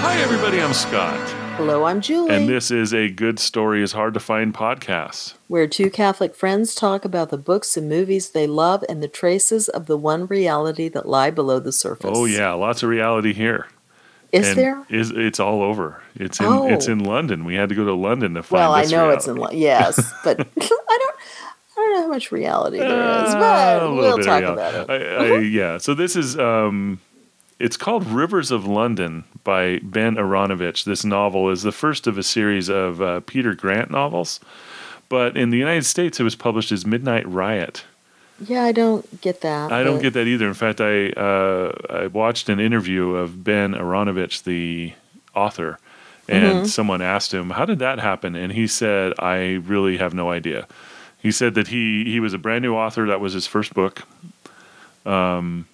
Hi, everybody. I'm Scott, Hello, I'm Julie. and this is a Good Story is Hard to Find podcast. where two Catholic friends talk about the books and movies they love and the traces of the one reality that lie below the surface. Oh yeah, lots of reality here. Is and there? Is it's all over. It's in Oh. it's in London. We had to go to London to find Well, I know it's in reality. li- yes, but I don't. I don't know how much reality there is, Uh, but little we'll talk about it. I, I, yeah. So this is um, it's called Rivers of London by Ben Aaronovitch. This novel is the first of a series of uh, Peter Grant novels, but in the United States it was published as Midnight Riot. Yeah, I don't get that. I don't get that either. In fact, I uh, I watched an interview of Ben Aaronovitch, the author, and Mm-hmm. someone asked him, "How did that happen?" And he said, "I really have no idea." He said that he he was a brand new author. That was his first book, um,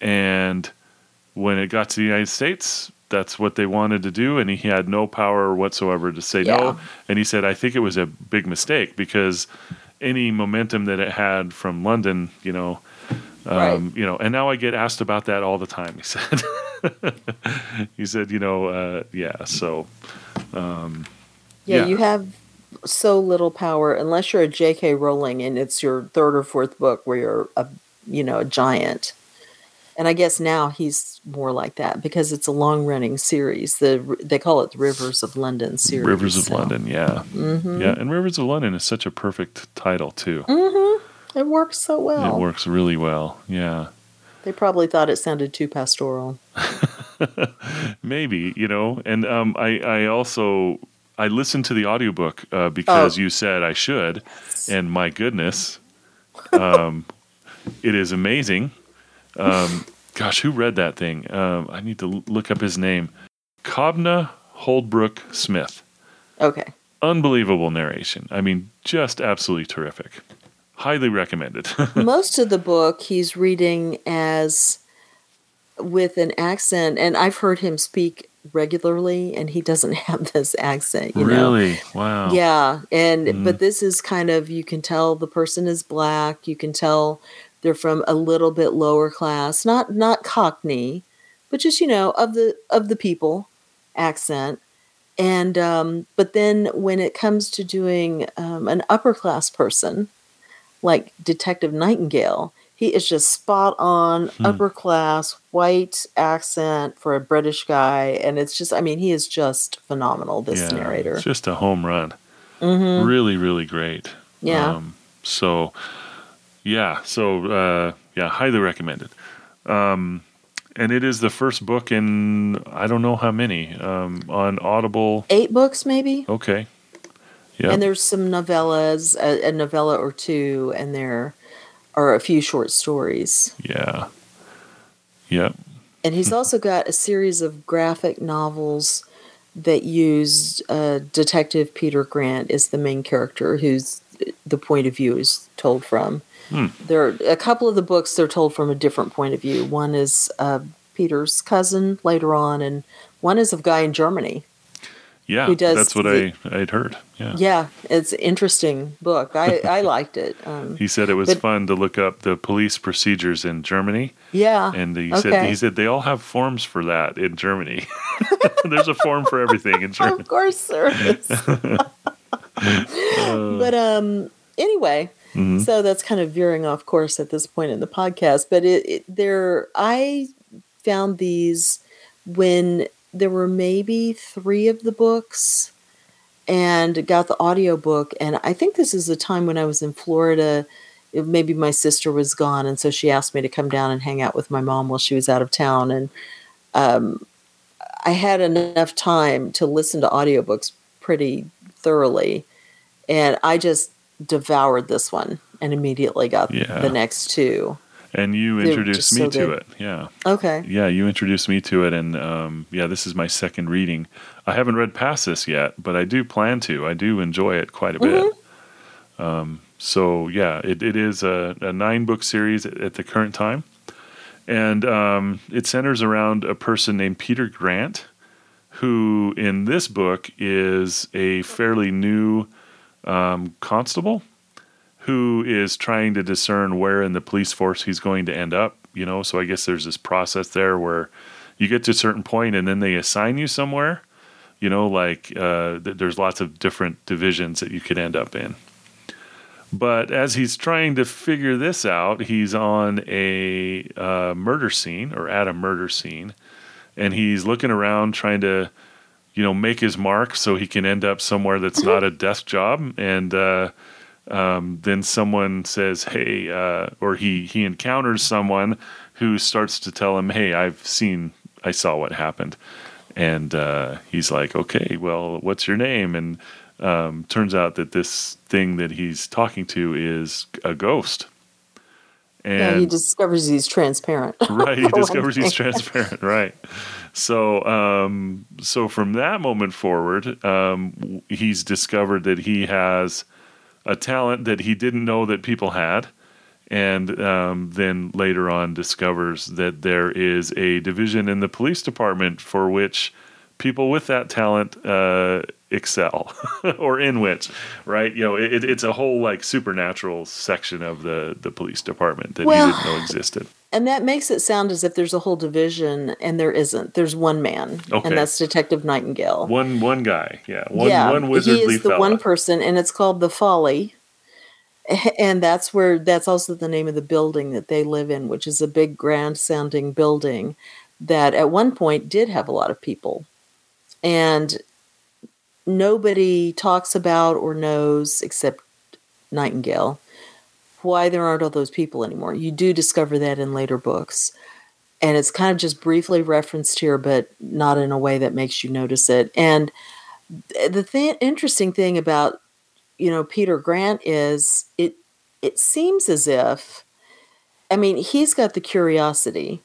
and when it got to the United States, that's what they wanted to do, and he had no power whatsoever to say Yeah. no. And he said, "I think it was a big mistake because." Any momentum that it had from London, you know, um, Right. you know, and now I get asked about that all the time. He said, he said, you know, uh, yeah. So Yeah, yeah. you have so little power unless you're a J.K. Rowling and it's your third or fourth book where you're a you know a giant. And I guess now he's more like that because it's a long running series. The they call it the Rivers of London series. Rivers of so- London, yeah, Mm-hmm. yeah, and Rivers of London is such a perfect title too. It works so well. It works really well. Yeah, They probably thought it sounded too pastoral. maybe you know, and um, I I also I listened to the audiobook uh, because Oh. you said I should, and my goodness, um, it is amazing. Um, gosh, who read that thing? Um, I need to look up his name. Kobna Holdbrook Smith. Okay. Unbelievable narration. I mean, just absolutely terrific. Highly recommended. Most of the book he's reading as with an accent, and I've heard him speak regularly, and he doesn't have this accent. You know, really? Wow. Yeah, and Mm. but this is kind of you can tell the person is black. You can tell they're from a little bit lower class, not not Cockney, but just you know of the of the people accent. And um, but then when it comes to doing um, an upper class person, like Detective Nightingale, he is just spot on Hmm. upper class white accent for a British guy, and it's just I mean he is just phenomenal. This Yeah, narrator. It's just a home run. Mhm. Really, really great. Yeah. Um, so, yeah. So, uh, yeah, highly recommended. Um, and it is the first book in I don't know how many um, on Audible. Eight books, maybe. Okay. Yeah. And there's some novellas, a, a novella or two, and there are a few short stories. yeah. Yep. And he's also got a series of graphic novels that use uh, Detective Peter Grant as the main character, who's the point of view is told from. Hmm. There are a couple of the books they're told from a different point of view. One is uh, Peter's cousin later on, and one is of a guy in Germany. Yeah. Who does That's what the- I I'd heard. Yeah. Yeah, it's an interesting book. I, I liked it. Um, He said it was But- fun to look up the police procedures in Germany, yeah, and he said he said they all have forms for that in Germany. There's a form for everything in Germany. of course there is. but um, anyway, Mhm. so that's kind of veering off course at this point in the podcast. But it, it there, I found these when there were maybe three of the books and got the audiobook and i think this is a time when i was in florida it- maybe my sister was gone and so she asked me to come down and hang out with my mom while she was out of town and um, i had enough time to listen to audiobooks pretty thoroughly and i just devoured this one and immediately got Yeah. the next two And you They introduced me so to it. Yeah. okay Yeah, you introduced me to it, and um, yeah, this is my second reading. I haven't read past this yet, but I do plan to. I do enjoy it quite a bit. Um, so yeah, it, it is a, a nine book series at, at the current time, and um, it centers around a person named Peter Grant, who in this book is a fairly new um, constable who is trying to discern where in the police force he's going to end up. You know, so I guess there's this process there where you get to a certain point and then they assign you somewhere. You know, like uh, th- there's lots of different divisions that you could end up in. But as he's trying to figure this out, he's on a uh, murder scene or at a murder scene, and he's looking around trying to, you know, make his mark so he can end up somewhere that's not a desk job. And uh, um, then someone says, "Hey," uh, or he he encounters someone who starts to tell him, "Hey, I've seen, I saw what happened," and uh, he's like, "Okay, well, what's your name?" and um, turns out that this thing that he's talking to is a ghost. And yeah, he discovers he's transparent. right, he discovers he's transparent. Right. So, um, so from that moment forward, um, he's discovered that he has a talent that he didn't know that people had, and um, then later on discovers that there is a division in the police department for which people with that talent uh, excel or in which right? You know it, it's a whole like supernatural section of the the police department that well, he didn't know existed. and that makes it sound as if there's a whole division and there isn't. There's one man okay. and that's detective nightingale. One one guy yeah. One yeah, one wizardly he is the fella. one person and it's called the folly. And that's where that's also the name of the building that they live in which is a big grand sounding building that at one point did have a lot of people and nobody talks about or knows except Nightingale why there aren't all those people anymore. You do discover that in later books. And it's kind of just briefly referenced here, but not in a way that makes you notice it. And the th- interesting thing about, you know, Peter Grant is it it seems as if I mean, he's got the curiosity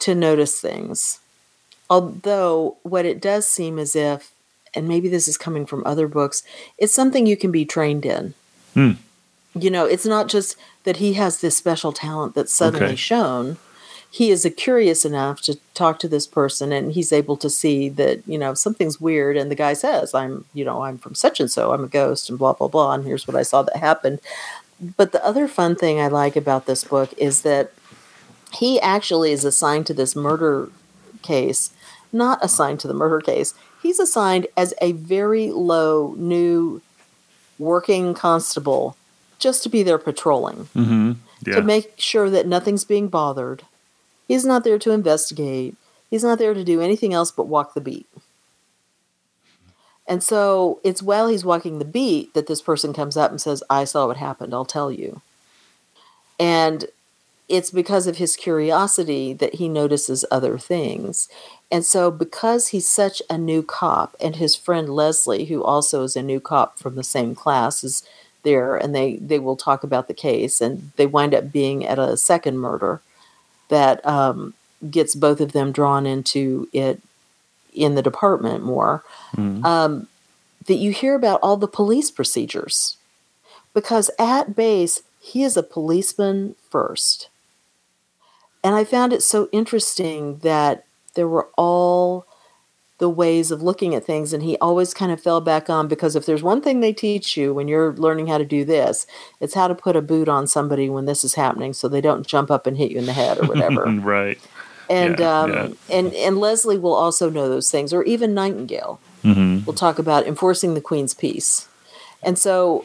to notice things. Although what it does seem as if and maybe this is coming from other books, it's something you can be trained in. Hmm. You know, it's not just that he has this special talent that's suddenly okay. shown. He is a curious enough to talk to this person and he's able to see that, you know, something's weird and the guy says, I'm, you know, I'm from such and so, I'm a ghost and blah blah blah and here's what I saw that happened. But the other fun thing I like about this book is that he actually is assigned to this murder case, not assigned to the murder case. He's assigned as a very low new working constable just to be there patrolling. Mm-hmm. yeah. to make sure that nothing's being bothered. He's not there to investigate. He's not there to do anything else but walk the beat. And so it's while he's walking the beat that this person comes up and says i saw what happened i'll tell you. And it's because of his curiosity that he notices other things and so, because he's such a new cop, and his friend Leslie, who also is a new cop from the same class, is there, and they they will talk about the case, and they wind up being at a second murder that um, gets both of them drawn into it in the department more. Mm-hmm. Um, that you hear about all the police procedures, because at base he is a policeman first. And I found it so interesting that there were all the ways of looking at things and he always kind of fell back on because if there's one thing they teach you when you're learning how to do this it's how to put a boot on somebody when this is happening so they don't jump up and hit you in the head or whatever right and yeah, um, yeah. and and leslie will also know those things or even nightingale mm-hmm. will talk about enforcing the queen's peace and so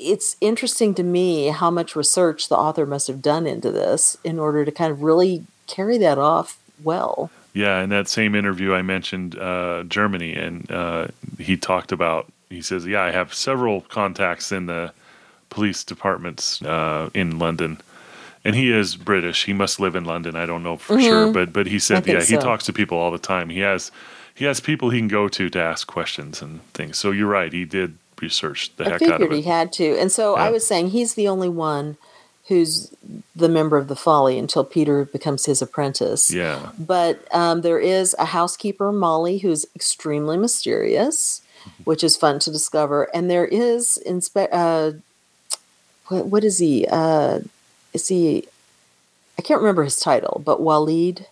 it's interesting to me how much research the author must have done into this in order to kind of really carry that off well yeah, in that same interview, I mentioned uh, Germany, and uh, he talked about. He says, "Yeah, I have several contacts in the police departments uh, in London." And he is British. He must live in London. I don't know for mm-hmm. sure, but but he said, yeah, so. he talks to people all the time. He has he has people he can go to to ask questions and things. So you're right. He did research the I heck out of it. he had to, and so yeah. I was saying he's the only one who's the member of the Folly until Peter becomes his apprentice. Yeah. But um, there is a housekeeper, Molly, who's extremely mysterious, mm-hmm. which is fun to discover. And there is inspe- uh, what, what is he? Uh, is he? I can't remember his title, but Walid.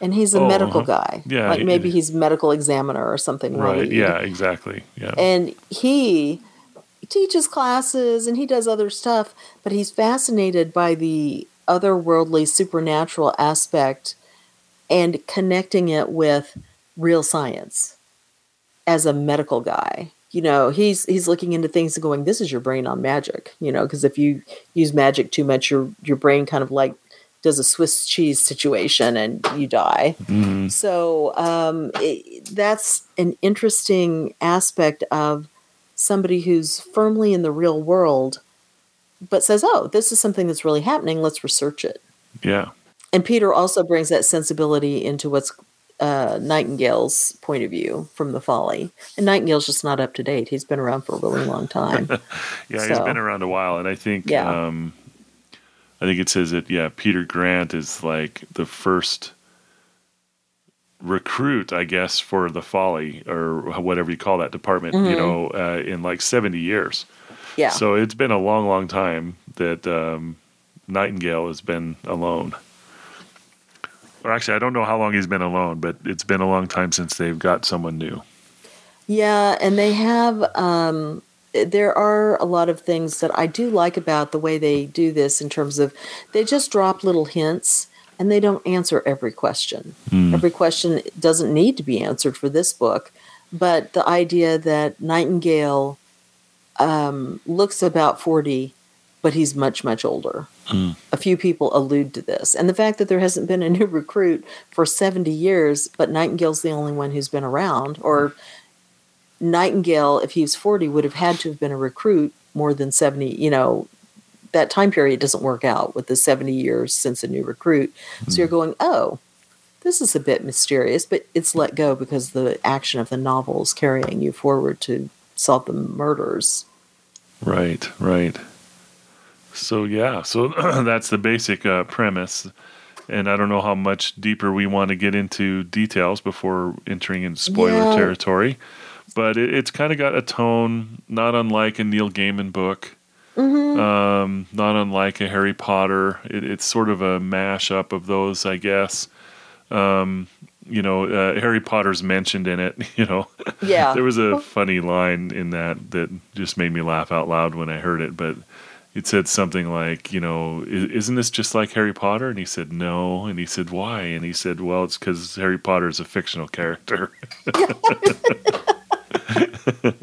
And he's a oh, medical uh-huh. guy. Yeah. Like maybe he's medical examiner or something. Right. Yeah, exactly. Yeah. And he he teaches classes and he does other stuff, but he's fascinated by the otherworldly supernatural aspect and connecting it with real science as a medical guy you know he's he's looking into things and going this is your brain on magic you know because if you use magic too much your your brain kind of like does a swiss cheese situation and you die Mhm. so um, it, that's an interesting aspect of somebody who's firmly in the real world but says oh this is something that's really happening let's research it Yeah. and Peter also brings that sensibility into what's uh, Nightingale's point of view from the Folly. And Nightingale's just not up to date. He's been around for a really long time. Yeah, he's been around a while, and I think Yeah. um, I think it says that yeah, Peter Grant is like the first recruit, I guess, for the Folly or whatever you call that department. You know, uh, in like seventy years. Mm-hmm. yeah. So it's been a long, long time that um, Nightingale has been alone. Or actually, I don't know how long he's been alone, but it's been a long time since they've got someone new. Yeah, and they have um there are a lot of things that I do like about the way they do this in terms of they just drop little hints and they don't answer every question. Every question doesn't need to be answered for this book, but the idea that Nightingale um, looks about 40, but he's much, much older. A few people allude to this. And the fact that there hasn't been a new recruit for 70 years, but Nightingale's the only one who's been around, or Nightingale, if he was 40, would have had to have been a recruit more than 70. You know, that time period doesn't work out with the 70 years since a new recruit. So you're going, oh, this is a bit mysterious, but it's let go because the action of the novel is carrying you forward to solve the murders. Right, right. So yeah, so that's the basic uh, premise, and I don't know how much deeper we want to get into details before entering into spoiler Yeah. territory, but it, it's kind of got a tone not unlike a Neil Gaiman book, um, not unlike a Harry Potter. It, it's sort of a mash-up of those, I guess. Um, you know, uh, Harry Potter's mentioned in it. You know, Yeah. there was a funny line in that that just made me laugh out loud when I heard it, but it said something like, you know, isn't this just like Harry Potter? And he said, no. And he said, why? And he said, well, it's because Harry Potter is a fictional character.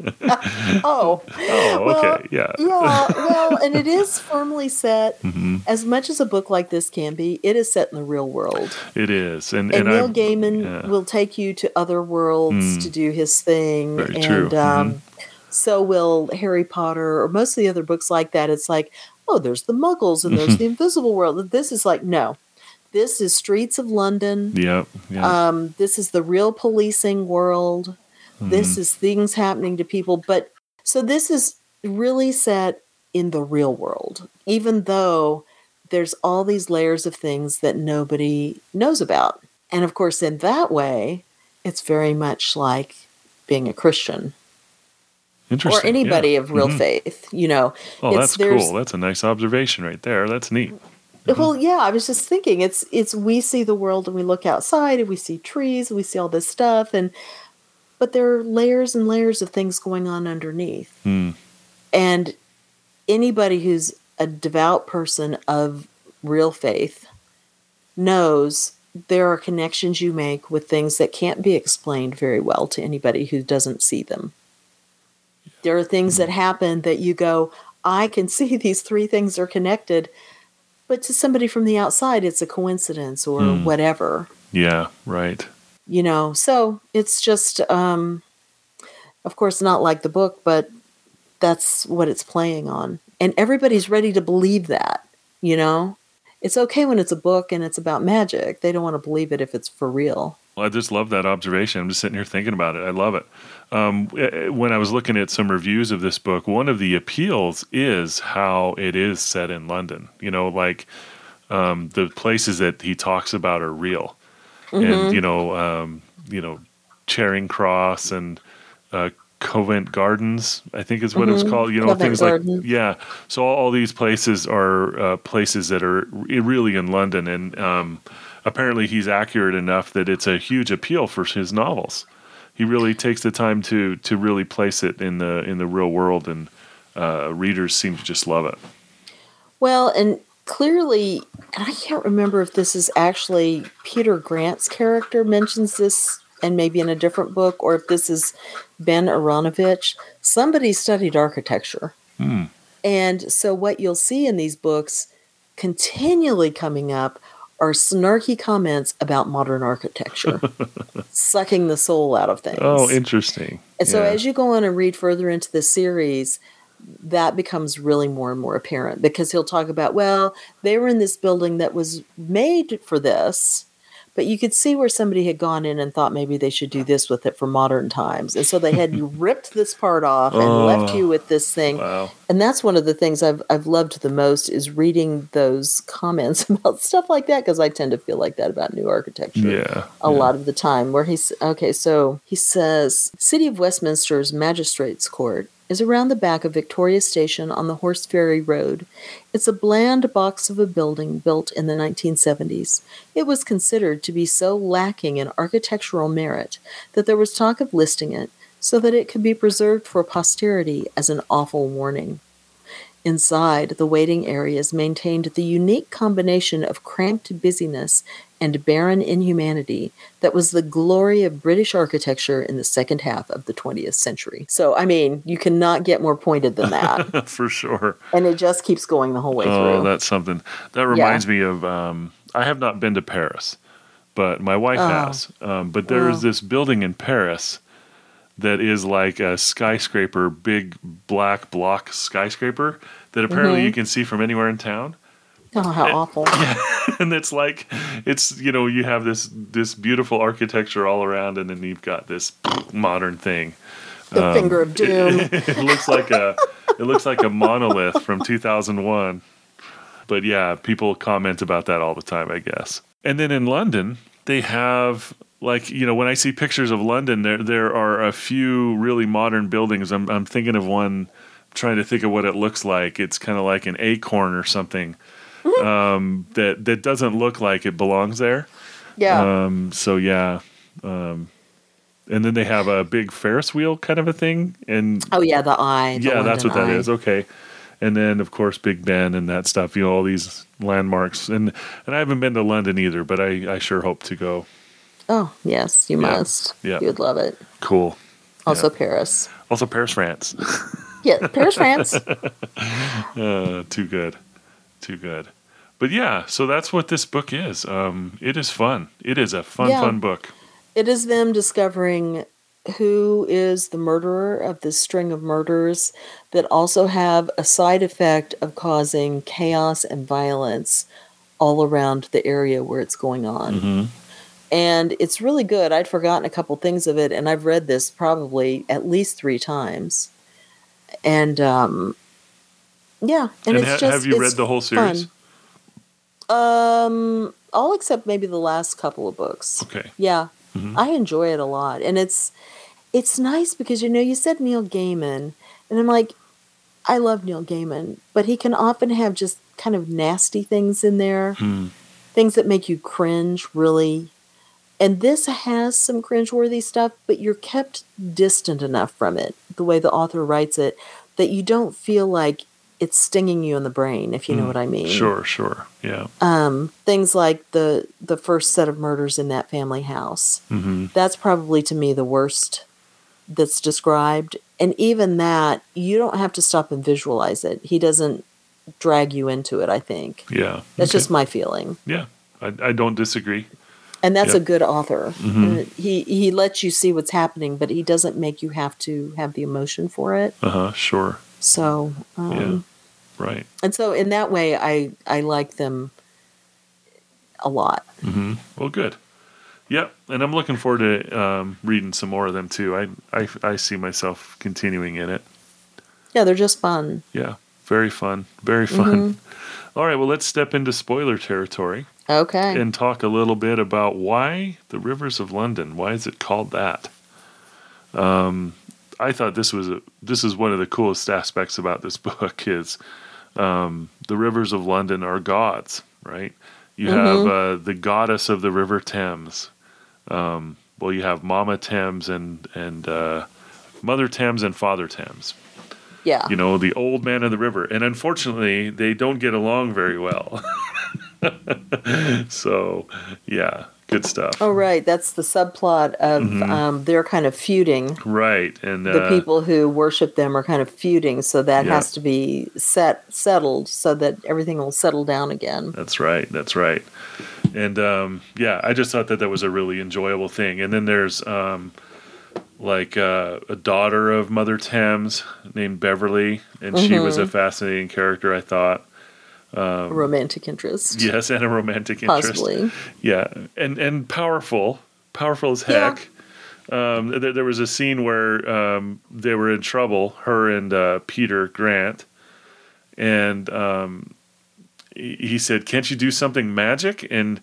Oh, oh, Well, okay. Yeah. yeah. Well, and it is firmly set. hmm As much as a book like this can be, it is set in the real world. It is. And, And, and, Neil I, Gaiman yeah. will take you to other worlds Mm. to do his thing. Very and true. Mm-hmm. Um, so will Harry Potter or most of the other books like that. It's like, oh, there's the muggles and there's the invisible world. This is like, no. This is streets of London. yeah. Yeah. Um, this is the real policing world. This Mhm. is things happening to people. But so this is really set in the real world, even though there's all these layers of things that nobody knows about. And of course, in that way, it's very much like being a Christian Interesting. or anybody yeah. of real Mhm. faith. You know, Oh, it's- that's cool. That's a nice observation right there. That's neat. Well, yeah, I was just thinking it's it's we see the world and we look outside and we see trees and we see all this stuff and but there are layers and layers of things going on underneath. Hmm. And anybody who's a devout person of real faith knows there are connections you make with things that can't be explained very well to anybody who doesn't see them. There are things that happen that you go, I can see these three things are connected, but to somebody from the outside, it's a coincidence or Hmm. whatever Yeah. Right. You know so it's just um of course not like the book but that's what it's playing on and everybody's ready to believe that you know it's okay when it's a book and it's about magic they don't want to believe it if it's for real Well, I just love that observation. I'm just sitting here thinking about it. I love it. Um, eh, when I was looking at some reviews of this book, one of the appeals is how it is set in London. You know, like um, the places that he talks about are real, Mm-hmm. and you know, um, you know, Charing Cross and uh, Covent Gardens, I think is what it was called. You know, Covent things Garden. like yeah. So all, all these places are uh, places that are really in London, and um, apparently he's accurate enough that it's a huge appeal for his novels. He really takes the time to to really place it in the in the real world, and uh, readers seem to just love it. Well, and clearly, and I can't remember if this is actually Peter Grant's character mentions this, and maybe in a different book, or if this is Ben Aaronovitch. Somebody studied architecture. Hmm. And so, what you'll see in these books continually coming up are snarky comments about modern architecture, sucking the soul out of things. Oh, interesting. And so, Yeah. as you go on and read further into the series, that becomes really more and more apparent because he'll talk about, well, they were in this building that was made for this, but you could see where somebody had gone in and thought maybe they should do this with it for modern times. And so they had ripped this part off and left Oh, you with this thing. wow. And that's one of the things I've I've loved the most is reading those comments about stuff like that because I tend to feel like that about new architecture Yeah. a yeah. lot of the time where he's okay so he says city of westminster's magistrates court is around the back of victoria station on the horse ferry road. It's a bland box of a building built in the 1970s it was considered to be so lacking in architectural merit that there was talk of listing it so that it could be preserved for posterity as an awful warning Inside, the waiting areas maintained the unique combination of cramped busyness and barren inhumanity that was the glory of British architecture in the second half of the 20th century. So, I mean, you cannot get more pointed than that. For sure. and it just keeps going the whole way through. Oh, through. that's something. That reminds me of. Um, I have not been to Paris, but my wife Oh. has. Um, but there is this building in Paris that is like a skyscraper, big black block skyscraper that apparently Mm-hmm. you can see from anywhere in town. oh, how awful. and it's like it's you know you have this this beautiful architecture all around and then you've got this modern thing The finger of doom. it looks like a it looks like a monolith from 2001 but yeah people comment about that all the time i guess and then in london they have like you know when i see pictures of london there there are a few really modern buildings i'm i'm thinking of one trying to think of what it looks like it's kind of like an acorn or something um, that that doesn't look like it belongs there Yeah. um, so yeah, um, and then they have a big Ferris wheel kind of a thing, and oh, yeah, the eye. the yeah, that's what London that Eye. is. Okay, and then of course Big Ben and that stuff. You know all these landmarks, and and I haven't been to London either, but I I sure hope to go. Oh, yes, you Yeah. must. Yeah. You would love it. Cool. Also, Yeah. Paris. Also Paris, France. Yeah, Paris, France. uh, too good, too good. But yeah, so that's what this book is. Um, it is fun. It is a fun, Yeah. fun book. It is them discovering who is the murderer of this string of murders that also have a side effect of causing chaos and violence all around the area where it's going on. Mhm. And it's really good. I'd forgotten a couple things of it, and I've read this probably at least three times. And um, yeah, and, And, it's ha- just have you read the whole series? fun. Um, all except maybe the last couple of books. Okay. Yeah, Mhm. I enjoy it a lot, and it's it's nice because you know you said Neil Gaiman, and I'm like, I love Neil Gaiman, but he can often have just kind of nasty things in there, Hmm. things that make you cringe, really. And this has some cringeworthy stuff, but you're kept distant enough from it, the way the author writes it, that you don't feel like it's stinging you in the brain, if you know Mm, what I mean Sure, sure. Yeah. um, things like the the first set of murders in that family house. hmm That's probably to me the worst that's described. And even that, you don't have to stop and visualize it. He doesn't drag you into it. I think Yeah. that's Okay. just my feeling. Yeah. I, I don't disagree. And that's Yep. a good author. Mhm. He he lets you see what's happening, but he doesn't make you have to have the emotion for it. Uh huh. Sure. So um, Yeah. Right. and so in that way, I I like them a lot. hmm Well, good. Yep. And I'm looking forward to um, reading some more of them too. I, I I see myself continuing in it. Yeah, they're just fun. Yeah. Very fun. Very fun. All right. Well, let's step into spoiler territory Okay. and talk a little bit about why the Rivers of London. Why is it called that? Um, I thought this was a, this is one of the coolest aspects about this book is um, the rivers of London are gods, right? You have uh, the goddess of the River Thames. Um, well, you have Mama Thames and and uh, Mother Thames and Father Thames. Yeah. You know, the old man of the river. And unfortunately, they don't get along very well. so, yeah, good stuff. Oh, right. That's the subplot of Mm-hmm. um, they're kind of feuding. Right. And The uh, people who worship them are kind of feuding, so that Yeah. has to be set settled so that everything will settle down again. That's right. That's right. And um, yeah, I just thought that that was a really enjoyable thing. And then there's um, like uh, a daughter of Mother Thames named Beverly, and she was Mm-hmm. a fascinating character. I thought. A romantic interest. Yes, and a romantic interest. Possibly. Yeah, and and powerful, powerful as Yeah. heck. Um, there, there was a scene where um, they were in trouble, her and uh, Peter Grant, and um, he he said, "Can't you do something magic?" and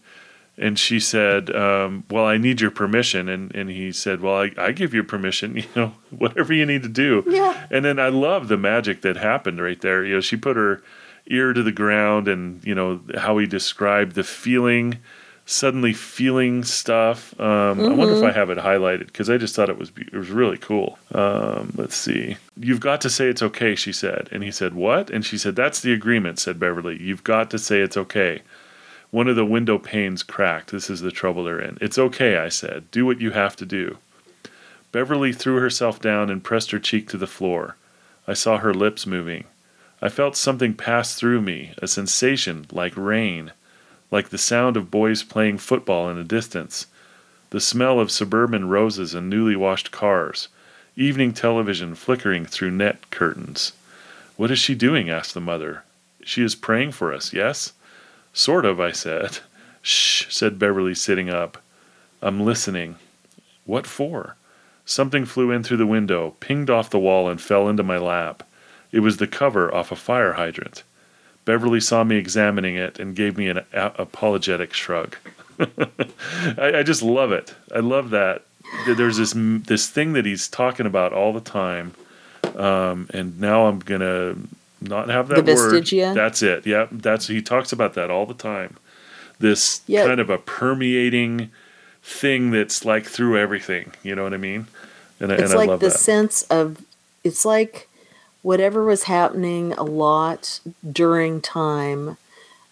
and she said, um, "Well, I need your permission." And and he said, "Well, I, I give you permission. You know, whatever you need to do." Yeah. And then I love the magic that happened right there. You know, she put her ear to the ground, and you know how he described the feeling, suddenly feeling stuff. Um, I wonder if I have it highlighted because I just thought it was be- it was really cool. Um, let's see. You've got to say it's okay, she said, and he said, "What?" And she said, "That's the agreement," said Beverly. "You've got to say it's okay." One of the window panes cracked. This is the trouble they're in. It's okay, I said. Do what you have to do. Beverly threw herself down and pressed her cheek to the floor. I saw her lips moving. I felt something pass through me, a sensation like rain, like the sound of boys playing football in the distance, the smell of suburban roses and newly washed cars, evening television flickering through net curtains. What is she doing? asked the mother. She is praying for us, yes? Sort of, I said. Shh, said Beverly, sitting up. I'm listening. What for? Something flew in through the window, pinged off the wall, and fell into my lap. It was the cover off a fire hydrant. Beverly saw me examining it and gave me an a- apologetic shrug. I, I just love it. I love that. There's this this thing that he's talking about all the time, um, and now I'm gonna not have that The word. vestigia? That's it. Yeah, that's he talks about that all the time. This Yeah. kind of a permeating thing that's like through everything. You know what I mean? And, I- It's and I like love the that. sense of it's like whatever was happening a lot during time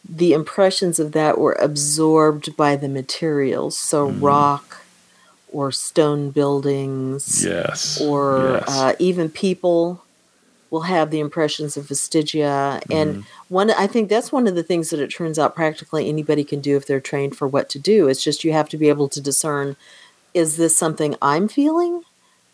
the impressions of that were absorbed by the materials so Mm-hmm. rock or stone buildings yes. or yes. uh, even people will have the impressions of vestigia and Mm-hmm. one i think that's one of the things that it turns out practically anybody can do if they're trained for what to do it's just you have to be able to discern is this something i'm feeling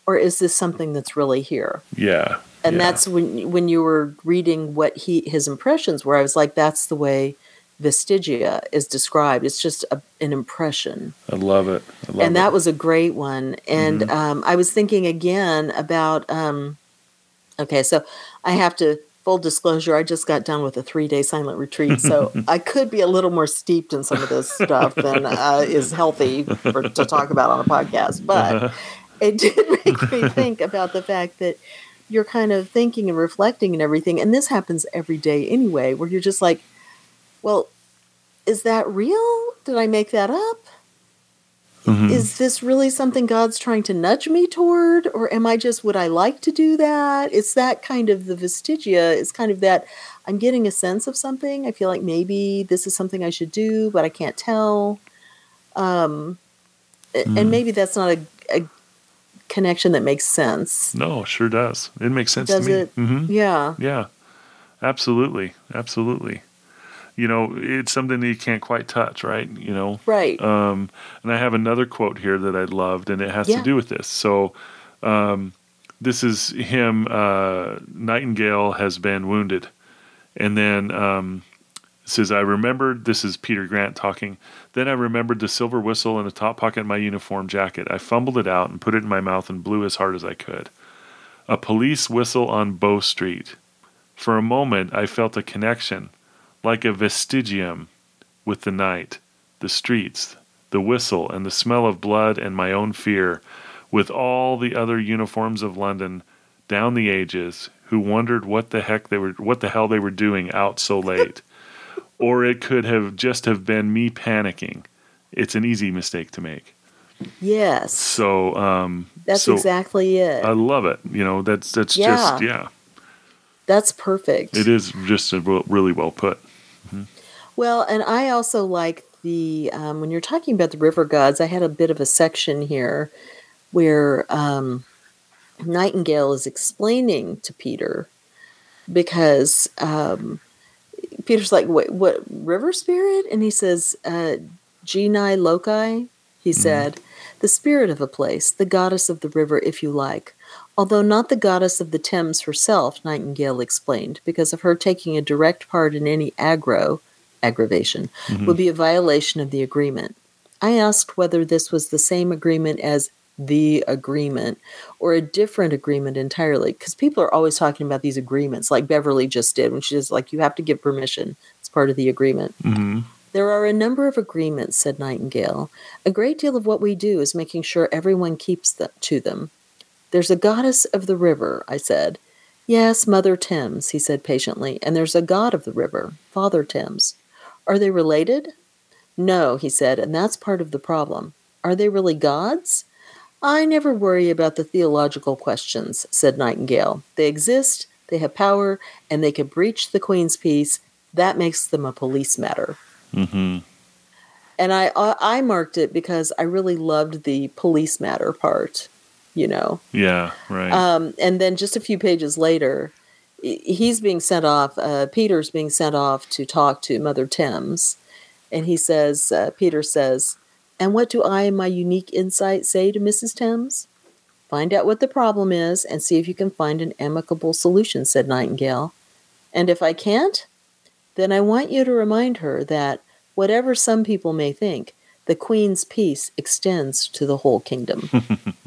or is this something that's really here yeah. and yeah. that's when when you were reading what he his impressions were i was like that's the way vestigia is described it's just a, an impression I love it. I love and that it. Mm-hmm. was a great one. And um, I was thinking again about. Um, okay, so I have to full disclosure. I just got done with a three day silent retreat, so I could be a little more steeped in some of this stuff than uh, is healthy for, to talk about on a podcast. But it did make me think about the fact that you're kind of thinking and reflecting and everything, and this happens every day anyway, where you're just like, well. Is that real? Did I make that up? Mhm. is this really something God's trying to nudge me toward? Or am I just, would I like to do that? It's that kind of the vestigia, it's kind of that I'm getting a sense of something. I feel like maybe this is something I should do, but I can't tell. Um, Hmm. And maybe that's not a connection that makes sense. no, sure does. It makes sense Does to me. it? hmm Yeah. Yeah, absolutely, absolutely. You know, it's something that you can't quite touch, right? You know, Right. Um, and I have another quote here that I loved, and it has Yeah. to do with this. So, um, this is him. Uh, Nightingale has been wounded, and then um, says, "I remembered." This is Peter Grant talking. Then I remembered the silver whistle in the top pocket of my uniform jacket. I fumbled it out and put it in my mouth and blew as hard as I could. A police whistle on Bow Street. For a moment, I felt a connection, like a vestigium, with the night, the streets, the whistle, and the smell of blood and my own fear, with all the other uniforms of London down the ages who wondered what the heck they were what the hell they were doing out so late. Or it could have just have been me panicking. It's an easy mistake to make. yes. So um That's so exactly it. I love it. You know, that's that's Yeah. just yeah. That's perfect. It is just a, really well put. Well, and I also like the um, when you're talking about the river gods. I had a bit of a section here where um, Nightingale is explaining to Peter because um, Peter's like, "What? What river spirit?" And he says, uh, "Genii loci." He said, "The spirit of a place, the goddess of the river, if you like." Although not the goddess of the Thames herself, Nightingale explained, because of her taking a direct part in any aggro aggravation would be a violation of the agreement. I asked whether this was the same agreement as the agreement or a different agreement entirely because people are always talking about these agreements like beverly just did when she was like you have to give permission. It's part of the agreement. Hmm there are a number of agreements said nightingale. A great deal of what we do is making sure everyone keeps the, to them. There's a goddess of the river i said. Yes mother thames he said patiently and there's a god of the river father thames. Are they related? No he said and that's part of the problem. Are they really gods I never worry about the theological questions, said Nightingale. They exist, they have power, and they can breach the Queen's peace. That makes them a police matter. Mm-hmm. And I, I marked it because I really loved the police matter part, you know. Yeah, right. Um, and then just a few pages later, he's being sent off. Uh, Peter's being sent off to talk to Mother Thames, and he says, uh, Peter says, "And what do I and my unique insight say to Mrs. Thames? Find out what the problem is and see if you can find an amicable solution," said Nightingale. "And if I can't, then I want you to remind her that whatever some people may think, the Queen's peace extends to the whole kingdom."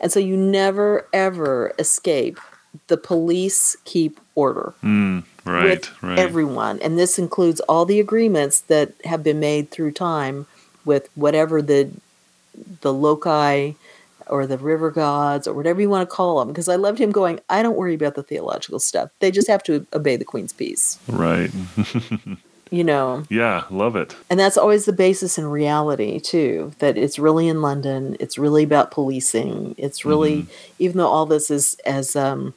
And so you never ever escape. The police keep order mm, right, with right. everyone. And this includes all the agreements that have been made through time with whatever the the loci or the river gods or whatever you want to call them. Because I loved him going, I don't worry about the theological stuff. They just have to obey the Queen's peace. right. You know, yeah, love it. and that's always the basis in reality too that it's really in london it's really about policing it's really even though all this is as um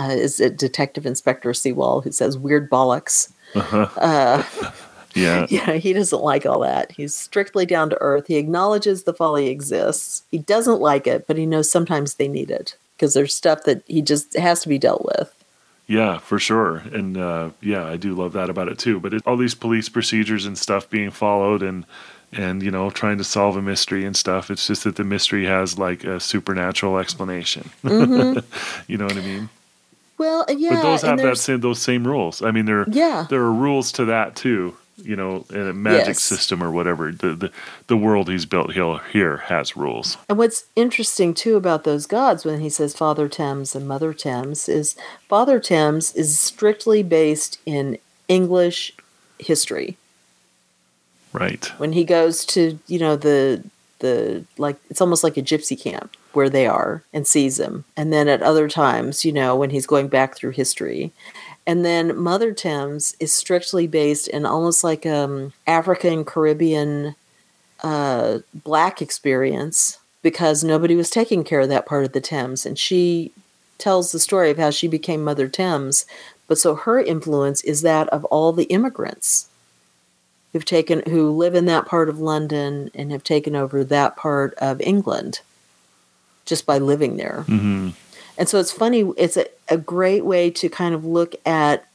uh, is it detective inspector Seawoll who says weird bollocks Uh-huh. uh Yeah. yeah he doesn't like all that he's strictly down to earth he acknowledges the folly exists he doesn't like it but he knows sometimes they need it because there's stuff that he just has to be dealt with Yeah, for sure. And uh, yeah, I do love that about it too. But it, all these police procedures and stuff being followed and and you know trying to solve a mystery and stuff. It's just that the mystery has like a supernatural explanation. you know what I mean? well uh, yeah but those have that same, those same rules. I mean, there yeah there are rules to that too. You know, in a magic Yes. system or whatever. The, the the world he's built here here has rules. And what's interesting too about those gods when he says Father Thames and Mother Thames is Father Thames is strictly based in English history. Right. When he goes to, you know, the the like it's almost like a gypsy camp where they are and sees them. And then at other times, you know, when he's going back through history. And then Mother Thames is strictly based in almost like um African Caribbean uh, black experience because nobody was taking care of that part of the Thames. And she tells the story of how she became Mother Thames. But so her influence is that of all the immigrants who've taken, who live in that part of London and have taken over that part of England just by living there. hmm And so it's funny, it's a, a great way to kind of look at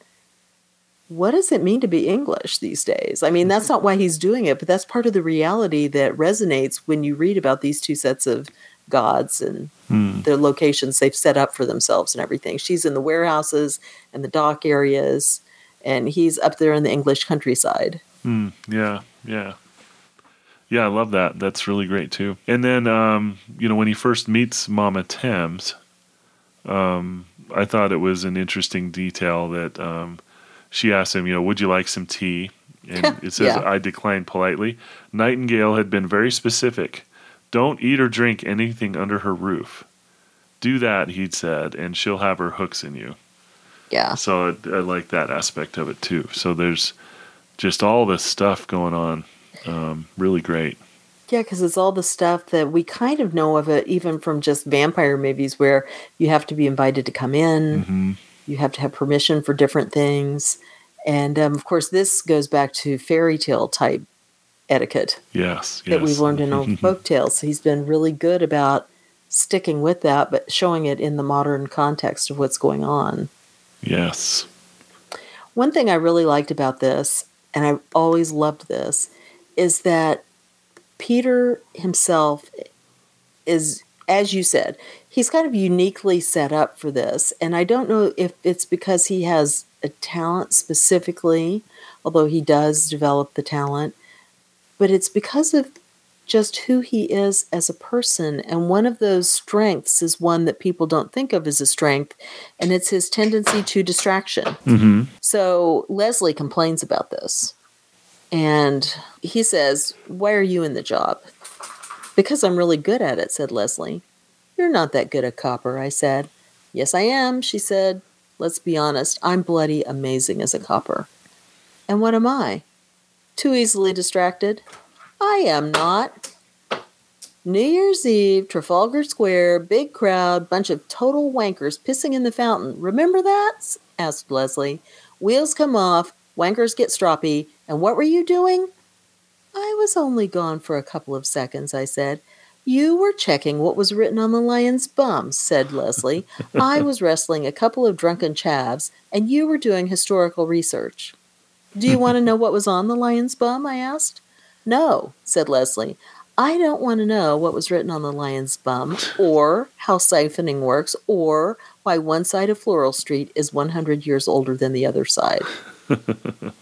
what does it mean to be English these days? I mean, that's not why he's doing it, but that's part of the reality that resonates when you read about these two sets of gods and Mm. their locations they've set up for themselves and everything. She's in the warehouses and the dock areas, and he's up there in the English countryside. Mm, yeah, yeah. Yeah, I love that. That's really great too. And then, um, you know, when he first meets Mama Thames, um, I thought it was an interesting detail that um, she asked him, you know, would you like some tea? And it says, Yeah. I declined politely. Nightingale had been very specific. Don't eat or drink anything under her roof. Do that, he'd said, and she'll have her hooks in you. Yeah. So I, I like that aspect of it too. So there's just all this stuff going on. Um, really great. Yeah, because it's all the stuff that we kind of know of it, even from just vampire movies, where you have to be invited to come in. hmm you have to have permission for different things. And um, of course, this goes back to fairy tale type etiquette Yes. that we've learned in old folk tales. He's been really good about sticking with that, but showing it in the modern context of what's going on. Yes. One thing I really liked about this, and I've always loved this, is that Peter himself is, as you said, he's kind of uniquely set up for this. And I don't know if it's because he has a talent specifically, although he does develop the talent, but it's because of just who he is as a person. And one of those strengths is one that people don't think of as a strength, and it's his tendency to distraction. Mm-hmm. So Leslie complains about this. And he says, Why are you in the job? Because I'm really good at it, said Leslie. You're not that good a copper, I said. Yes, I am, she said. Let's be honest, I'm bloody amazing as a copper. And what am I? Too easily distracted? I am not. New Year's Eve, Trafalgar Square, big crowd, bunch of total wankers pissing in the fountain. Remember that? asked Leslie. Wheels come off, wankers get stroppy, and what were you doing? I was only gone for a couple of seconds, I said. You were checking what was written on the lion's bum, said Leslie. I was wrestling a couple of drunken chavs, and you were doing historical research. Do you want to know what was on the lion's bum? I asked. No, said Leslie. I don't want to know what was written on the lion's bum, or how siphoning works, or why one side of Floral Street is 100 years older than the other side.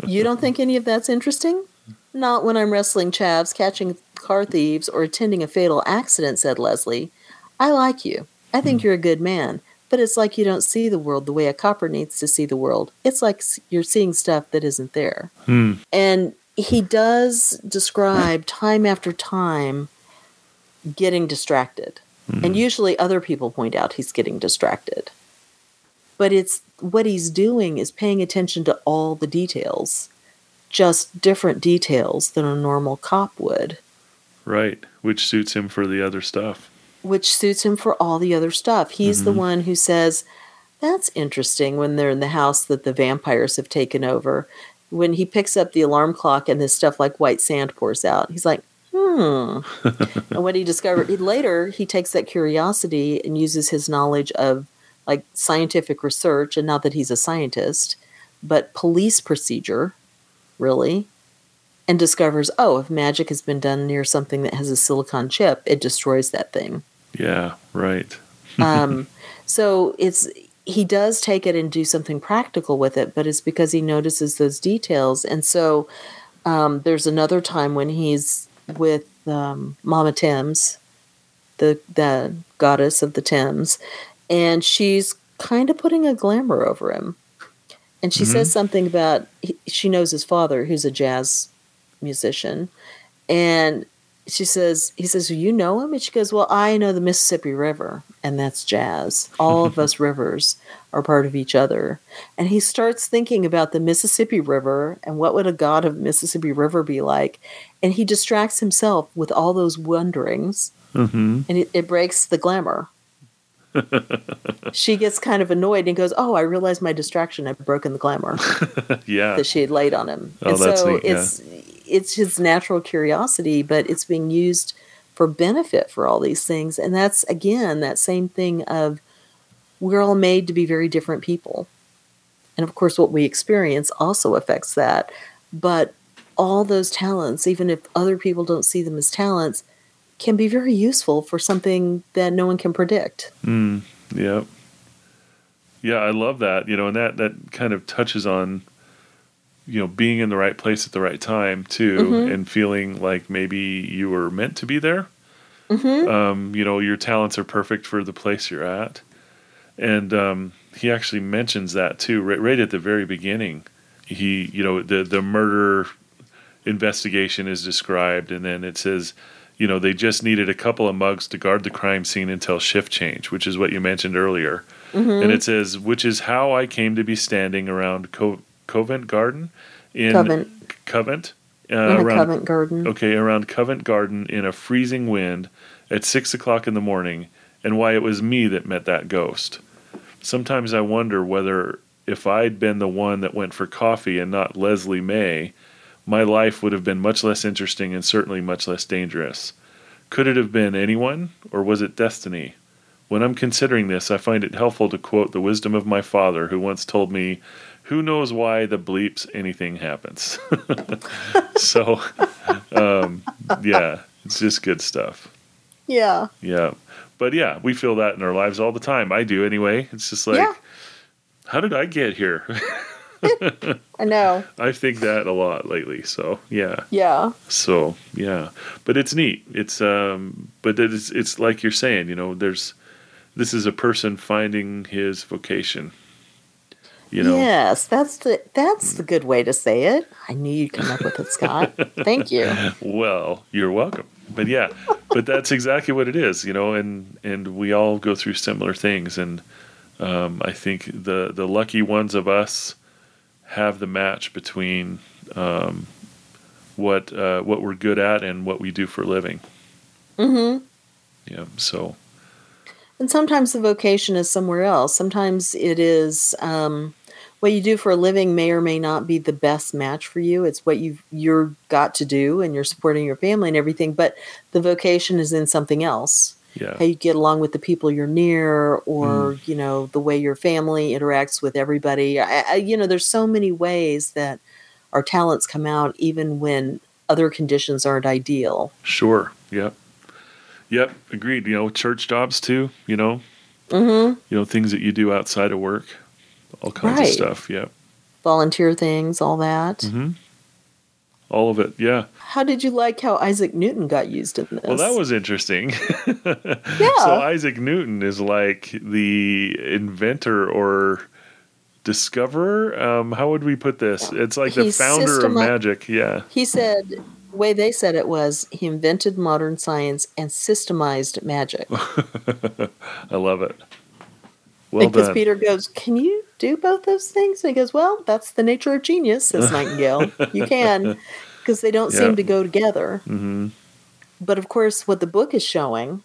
You don't think any of that's interesting? Not when I'm wrestling chavs, catching car thieves, or attending a fatal accident, said Leslie. I like you. I think you're a good man, but it's like you don't see the world the way a copper needs to see the world. It's like you're seeing stuff that isn't there. Hmm. And he does describe time after time getting distracted. And usually other people point out he's getting distracted. But it's what he's doing is paying attention to all the details, just different details than a normal cop would, Right. Which suits him for the other stuff. which suits him for all the other stuff. He's the one who says, That's interesting when they're in the house that the vampires have taken over. When he picks up the alarm clock and this stuff like white sand pours out, he's like, hmm. and what he discovered he, later, he takes that curiosity and uses his knowledge of like scientific research, and not that he's a scientist, but police procedure, really, and discovers, oh, if magic has been done near something that has a silicon chip, it destroys that thing. Yeah. Right. Um, so it's he does take it and do something practical with it, but it's because he notices those details. And so um, there's another time when he's with um, Mama Thames, the the goddess of the Thames, and she's kind of putting a glamour over him. And she says something about he, she knows his father, who's a jazz musician, and she says, he says, you know him? And she goes, well, I know the Mississippi River, and that's jazz. All of us rivers are part of each other. And he starts thinking about the Mississippi River and what would a god of Mississippi River be like. And he distracts himself with all those wonderings, Mm-hmm. and it, it breaks the glamour. She gets kind of annoyed and goes, Oh, I realized my distraction had broken the glamour yeah. that she had laid on him. Oh, and that's so neat, yeah. it's it's his natural curiosity, but it's being used for benefit for all these things. And that's again that same thing of we're all made to be very different people. And of course what we experience also affects that. But all those talents, even if other people don't see them as talents, can be very useful for something that no one can predict. Mm, yeah. Yeah, I love that. You know, and that that kind of touches on you know being in the right place at the right time too, Mhm. and feeling like maybe you were meant to be there. hmm Um, you know, your talents are perfect for the place you're at, and um, he actually mentions that too, right, right at the very beginning. He, you know, the the murder investigation is described, and then it says, you know, they just needed a couple of mugs to guard the crime scene until shift change, which is what you mentioned earlier. And it says, which is how I came to be standing around Co- Covent Garden in Covent. Covent, uh, around Covent Garden. okay, around Covent Garden in a freezing wind at six o'clock in the morning, and why it was me that met that ghost. sometimes I wonder whether if I'd been the one that went for coffee and not Leslie May, my life would have been much less interesting and certainly much less dangerous. Could it have been anyone, or was it destiny? When I'm considering this, I find it helpful to quote the wisdom of my father, who once told me, Who knows why the bleeps anything happens? so, um, yeah, it's just good stuff. Yeah. Yeah. But yeah, we feel that in our lives all the time. I do anyway. It's just like, Yeah. how did I get here? I know. I think that a lot lately. So yeah. Yeah. So yeah, but it's neat. It's um, but it's it's like you're saying. You know, there's this is a person finding his vocation. You know. Yes, that's the that's the good way to say it. I knew you'd come up with it, Scott. Thank you. Well, you're welcome. But yeah, but that's exactly what it is. You know, and and we all go through similar things, and um, I think the the lucky ones of us have the match between um, what uh, what we're good at and what we do for a living. hmm Yeah. So And sometimes the vocation is somewhere else. Sometimes it is um, what you do for a living may or may not be the best match for you. It's what you've you're got to do, and you're supporting your family and everything. But the vocation is in something else. Yeah. How you get along with the people you're near, or you know the way your family interacts with everybody. I, I, you know, there's so many ways that our talents come out, even when other conditions aren't ideal. Sure. Yep. Yep. Agreed. You know, church jobs too. You know, hmm you know things that you do outside of work, all kinds Right. of stuff. Yep. Volunteer things, all that. hmm All of it. Yeah. How did you like how Isaac Newton got used in this? Well, that was interesting. Yeah. So Isaac Newton is like the inventor or discoverer. Um, how would we put this? It's like the founder of magic. Yeah. He said, the way they said it was, he invented modern science and systemized magic. I love it. Well because done. Peter goes, Can you do both those things? And he goes, Well, that's the nature of genius, says Nightingale. you can, because they don't Yeah. seem to go together. hmm But of course, what the book is showing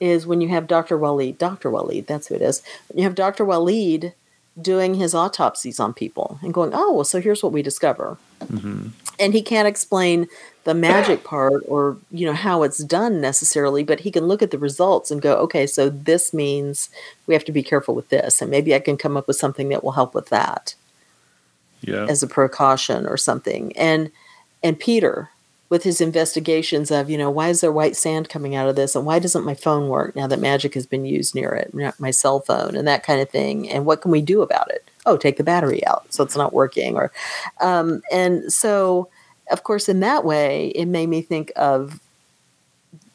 is when you have Dr. Waleed, Dr. Waleed, that's who it is. You have Dr. Waleed doing his autopsies on people and going, oh, well, so here's what we discover. hmm And he can't explain the magic part or, you know, how it's done necessarily, but he can look at the results and go, okay, so this means we have to be careful with this. And maybe I can come up with something that will help with that Yeah. as a precaution or something. And and Peter with his investigations of, you know, why is there white sand coming out of this and why doesn't my phone work now that magic has been used near it, my cell phone and that kind of thing. And what can we do about it? Oh, take the battery out so it's not working or um and so of course in that way it made me think of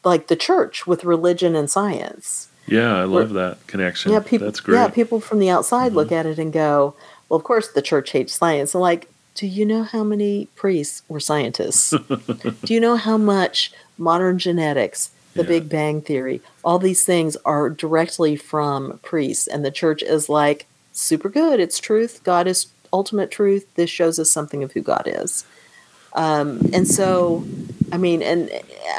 like the church with religion and science. Yeah. I love that connection. Yeah, people. That's great. Yeah, people from the outside Mm-hmm. look at it and go, "Well, of course, the church hates science." And like, do you know how many priests were scientists? do you know how much modern genetics, the Yeah. Big Bang theory, all these things are directly from priests, and the church is like super good. It's truth. God is ultimate truth. This shows us something of who God is. Um, and so, I mean, and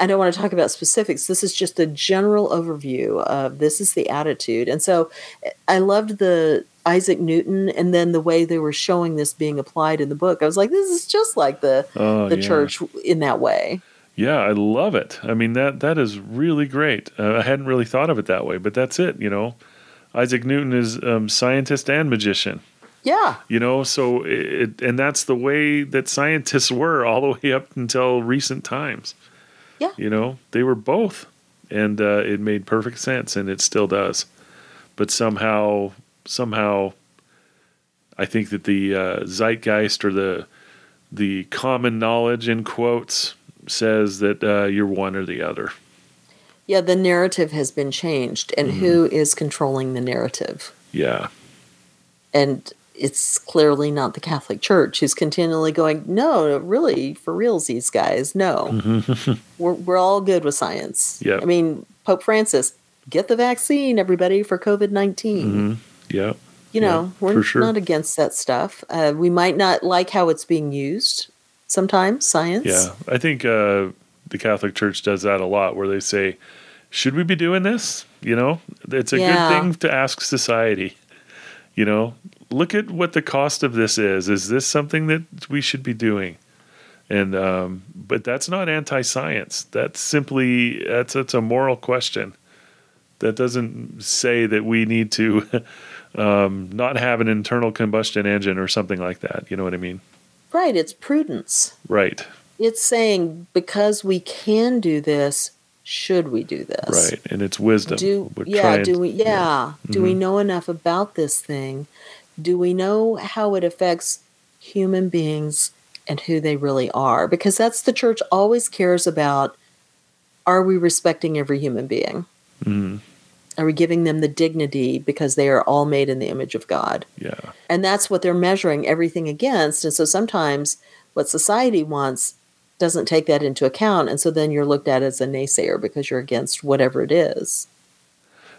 I don't want to talk about specifics. This is just a general overview of this is the attitude. And so I loved the Isaac Newton and then the way they were showing this being applied in the book. I was like, this is just like the Oh, the yeah. church in that way. Yeah, I love it. I mean that that is really great. Uh, I hadn't really thought of it that way, but that's it. You know, Isaac Newton is um, scientist and magician. Yeah. You know, so it and that's the way that scientists were all the way up until recent times. Yeah. You know, they were both, and uh, it made perfect sense, and it still does. But somehow, somehow, I think that the uh, zeitgeist or the the common knowledge in quotes says that uh, you're one or the other. Yeah, the narrative has been changed and who is controlling the narrative? Yeah, And it's clearly not the Catholic Church who's continually going, no, really, for reals, these guys, no. we're, we're all good with science. Yep. I mean, Pope Francis, get the vaccine, everybody, for COVID 19. hmm yeah, You know, Yeah, we're sure. not against that stuff. Uh, we might not like how it's being used sometimes, science. yeah. I think uh, the Catholic Church does that a lot, where they say, "Should we be doing this?" You know, it's a Yeah. good thing to ask society. You know, look at what the cost of this is. Is this something that we should be doing? And um, but that's not anti-science. That's simply that's that's a moral question. That doesn't say that we need to um, not have an internal combustion engine or something like that. You know what I mean? Right. It's prudence. Right. It's saying because we can do this, should we do this? Right. And it's wisdom. Do We're yeah? trying- Do we yeah? Do we Mhm. know enough about this thing? Do we know how it affects human beings and who they really are? Because that's the church always cares about. Are we respecting every human being? Mhm. Are we giving them the dignity because they are all made in the image of God? Yeah. And that's what they're measuring everything against. And so sometimes what society wants doesn't take that into account. And so then you're looked at as a naysayer because you're against whatever it is.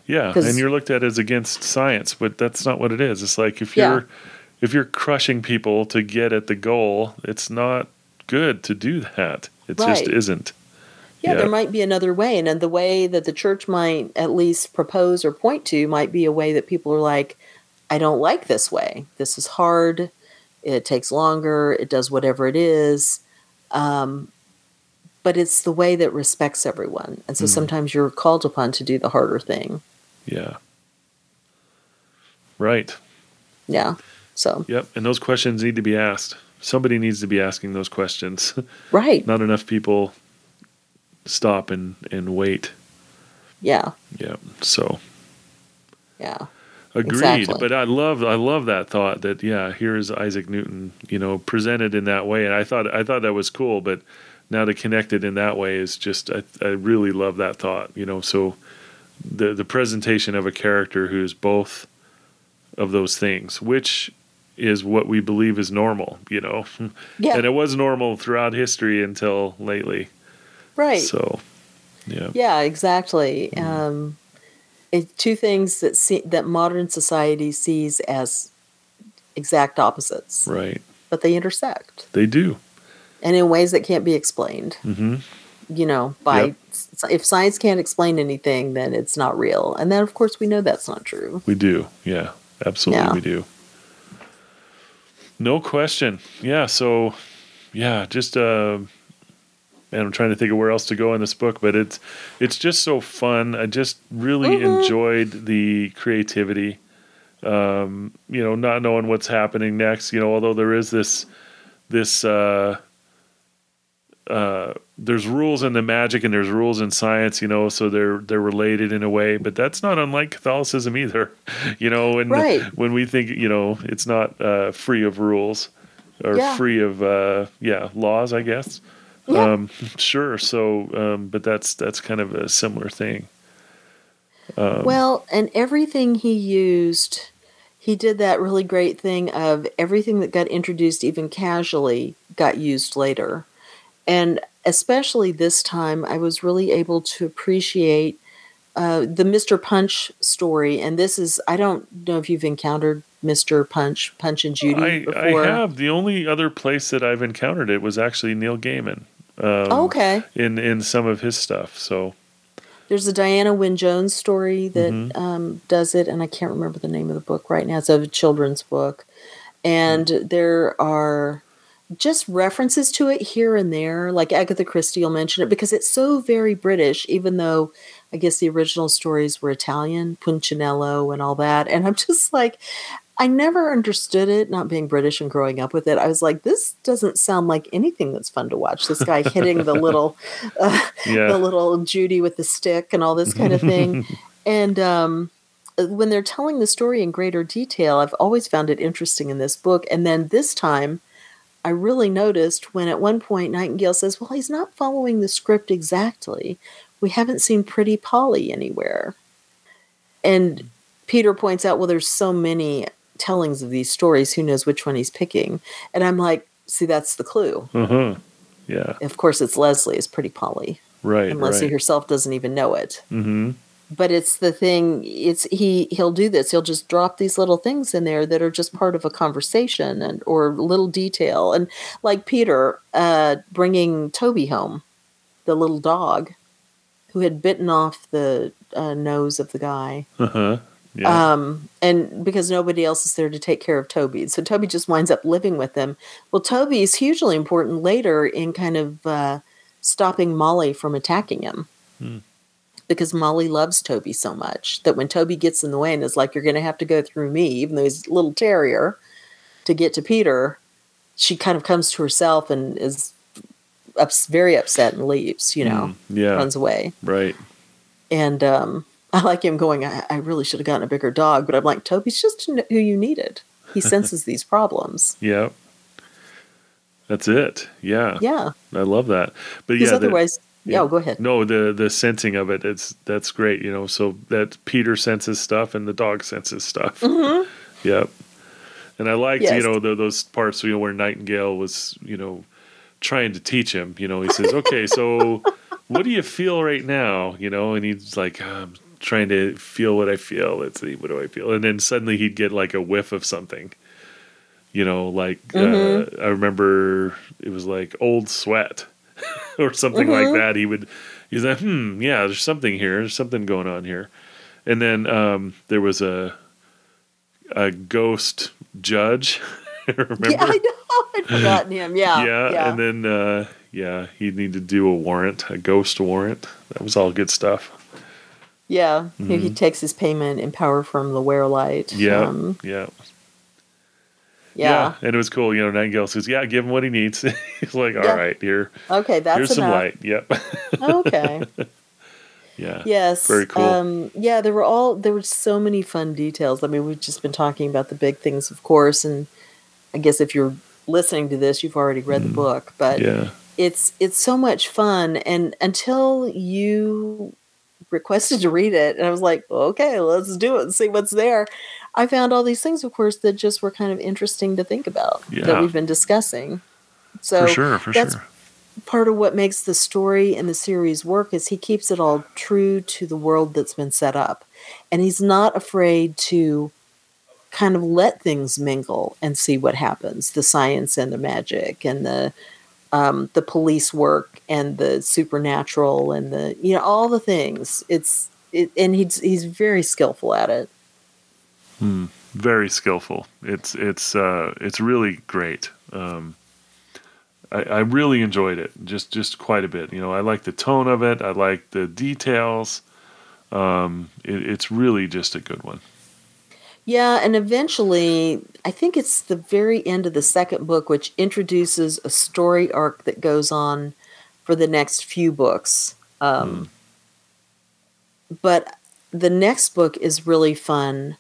Yeah, and you're looked at as against science, but that's not what it is. It's like if Yeah. you're if you're crushing people to get at the goal, it's not good to do that. It just isn't. Yeah, Yeah. there might be another way. And then the way that the church might at least propose or point to might be a way that people are like, I don't like this way. This is hard. It takes longer. It does whatever it is. Um, but it's the way that respects everyone. And so Mhm. sometimes you're called upon to do the harder thing. Yeah. Right. Yeah. So, Yep. And those questions need to be asked. Somebody needs to be asking those questions. right. not enough people stop and and wait. Yeah. Yeah. So Yeah. Agreed, Exactly. but I love I love that thought that yeah, here's Isaac Newton, you know, presented in that way, and I thought I thought that was cool. But now to connect it in that way is just I, I really love that thought, you know. So the the presentation of a character who's both of those things, which is what we believe is normal, you know, Yeah. and it was normal throughout history until lately. right. So yeah, Yeah, exactly. Mm-hmm. Um, it, two things that see, that modern society sees as exact opposites, right, but they intersect, they do. and in ways that can't be explained. hmm You know, by Yep. If science can't explain anything, then it's not real, and then of course we know that's not true. We do. Yeah, absolutely Yeah. we do. No question. Yeah, so yeah, just uh and I'm trying to think of where else to go in this book, but it's it's just so fun. I just really Mhm. enjoyed the creativity. Um, you know, not knowing what's happening next, you know, although there is this this uh uh, there's rules in the magic and there's rules in science, you know, so they're they're related in a way, but that's not unlike Catholicism either, you know. And Right. when we think, you know, it's not uh, free of rules or Yeah. free of uh, yeah laws, I guess. Yeah. Um, sure. So, um, but that's that's kind of a similar thing. Um, Well, and everything he used, he did that really great thing of everything that got introduced even casually got used later. And especially this time, I was really able to appreciate uh, the Mr. Punch story. And this is, I don't know if you've encountered Mr. Punch, Punch and Judy I, before. I have. The only other place that I've encountered it was actually Neil Gaiman. Um, okay. In in some of his stuff. So There's a Diana Wynne Jones story that Mhm. um, does it, and I can't remember the name of the book right now. It's a children's book, and Mm. there are just references to it here and there. Like Agatha Christie will mention it because it's so very British, even though I guess the original stories were Italian, Punchinello, and all that. And I'm just like, I never understood it, not being British and growing up with it. I was like, this doesn't sound like anything that's fun to watch. This guy hitting the little, uh, yeah. the little Judy with the stick and all this kind of thing. and um, when they're telling the story in greater detail, I've always found it interesting in this book. And then this time, I really noticed when at one point Nightingale says, Well, he's not following the script exactly. We haven't seen Pretty Polly anywhere. And Peter points out, Well, there's so many tellings of these stories. Who knows which one he's picking? And I'm like, See, that's the clue. Uh-huh. Yeah. Of course, it's Leslie, it's Pretty Polly Right. and Leslie right. herself doesn't even know it. Mm-hmm. But it's the thing. It's he. He'll do this. He'll just drop these little things in there that are just part of a conversation and or little detail. And like Peter uh, bringing Toby home, the little dog, who had bitten off the uh, nose of the guy. Uh-huh. Yeah. Um, and because nobody else is there to take care of Toby. So Toby just winds up living with them. Well, Toby is hugely important later in kind of uh, stopping Molly from attacking him. Hmm. Because Molly loves Toby so much that when Toby gets in the way and is like, You're going to have to go through me, even though he's a little terrier, to get to Peter, she kind of comes to herself and is ups- very upset and leaves, you know, Mm, yeah. runs away. Right. And um, I like him going, I, I really should have gotten a bigger dog. But I'm like, Toby's just who you needed. He senses these problems. Yeah. That's it. Yeah. Yeah. I love that. But yeah, the- otherwise, yeah, go ahead. No, the the sensing of it, it's that's great, you know. So that Peter senses stuff and the dog senses stuff. Mhm. Yep. And I liked, Yes. you know, the, those parts, you know, where Nightingale was, you know, trying to teach him. You know, he says, "Okay, so what do you feel right now?" You know, and he's like, "I'm trying to feel what I feel. Let's see, what do I feel?" And then suddenly he'd get like a whiff of something. You know, like Mhm. uh, I remember it was like old sweat or something Mhm. like that. He would, he's like, "Hmm, yeah, there's something here. There's something going on here." And then um, there was a a ghost judge. Remember? Yeah, I know. I'd forgotten him. Yeah. yeah, Yeah. and then uh, yeah, he'd need to do a warrant, a ghost warrant. That was all good stuff. yeah. He, he takes his payment in power from the Werelight. Mm-hmm. Yeah, Um, yeah, yeah. and it was cool. You know, Nightingale says, "Yeah, give him what he needs." He's like, "All Yeah. right, here, Okay, that's here's some light." Yep. Okay. yeah. Yes. Very cool. Um, yeah, there were all there were so many fun details. I mean, we've just been talking about the big things, of course, and I guess if you're listening to this, you've already read the book. But Mm. Yeah. it's it's so much fun, and until you requested to read it, and I was like, okay, let's do it and see what's there. I found all these things, of course, that just were kind of interesting to think about Yeah. that we've been discussing. So for sure. For that's sure. part of what makes the story and the series work is he keeps it all true to the world that's been set up and he's not afraid to kind of let things mingle and see what happens the science and the magic and the um, the police work and the supernatural and the you know all the things it's it, and he's he's very skillful at it very skillful. It's it's uh, it's really great. Um, I, I really enjoyed it, just just quite a bit. You know, I like the tone of it. I like the details. Um, it, it's really just a good one. Yeah, and eventually, I think it's the very end of the second book, which introduces a story arc that goes on for the next few books. Um, But the next book is really fun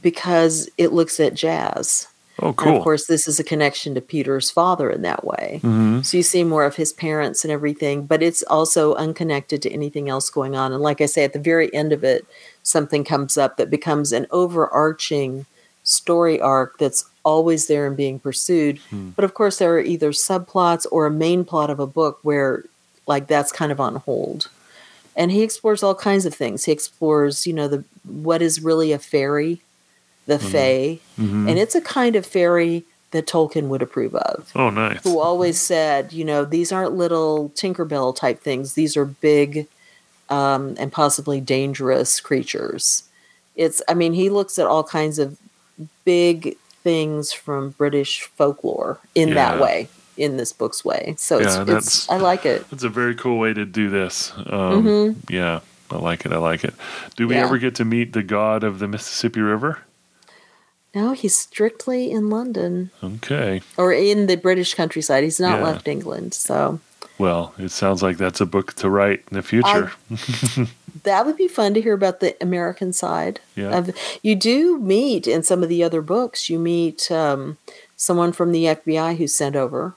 because it looks at jazz. Oh, And of course, this is a connection to Peter's father in that way. hmm So you see more of his parents and everything, but it's also unconnected to anything else going on. And like I say, at the very end of it, something comes up that becomes an overarching story arc that's always there and being pursued. Hmm. But of course, there are either subplots or a main plot of a book where, like, that's kind of on hold. And he explores all kinds of things. He explores, you know, the what is really a fairy, the fae, hmm and it's a kind of fairy that Tolkien would approve of oh, nice. who always said, you know, these aren't little Tinkerbell type things. These are big um, and possibly dangerous creatures. It's, I mean, he looks at all kinds of big things from British folklore in that way, in this book's way. So it's, Yeah, it's that's- I like it. It's a very cool way to do this. Um, Mhm. Yeah, I like it. I like it. Do we Yeah. ever get to meet the god of the Mississippi River? No, he's strictly in London Okay. or in the British countryside. He's not Yeah. left England. So Well, it sounds like that's a book to write in the future. that would be fun to hear about the American side. Yeah. Of, you do meet in some of the other books. You meet um, someone from the FBI who's sent over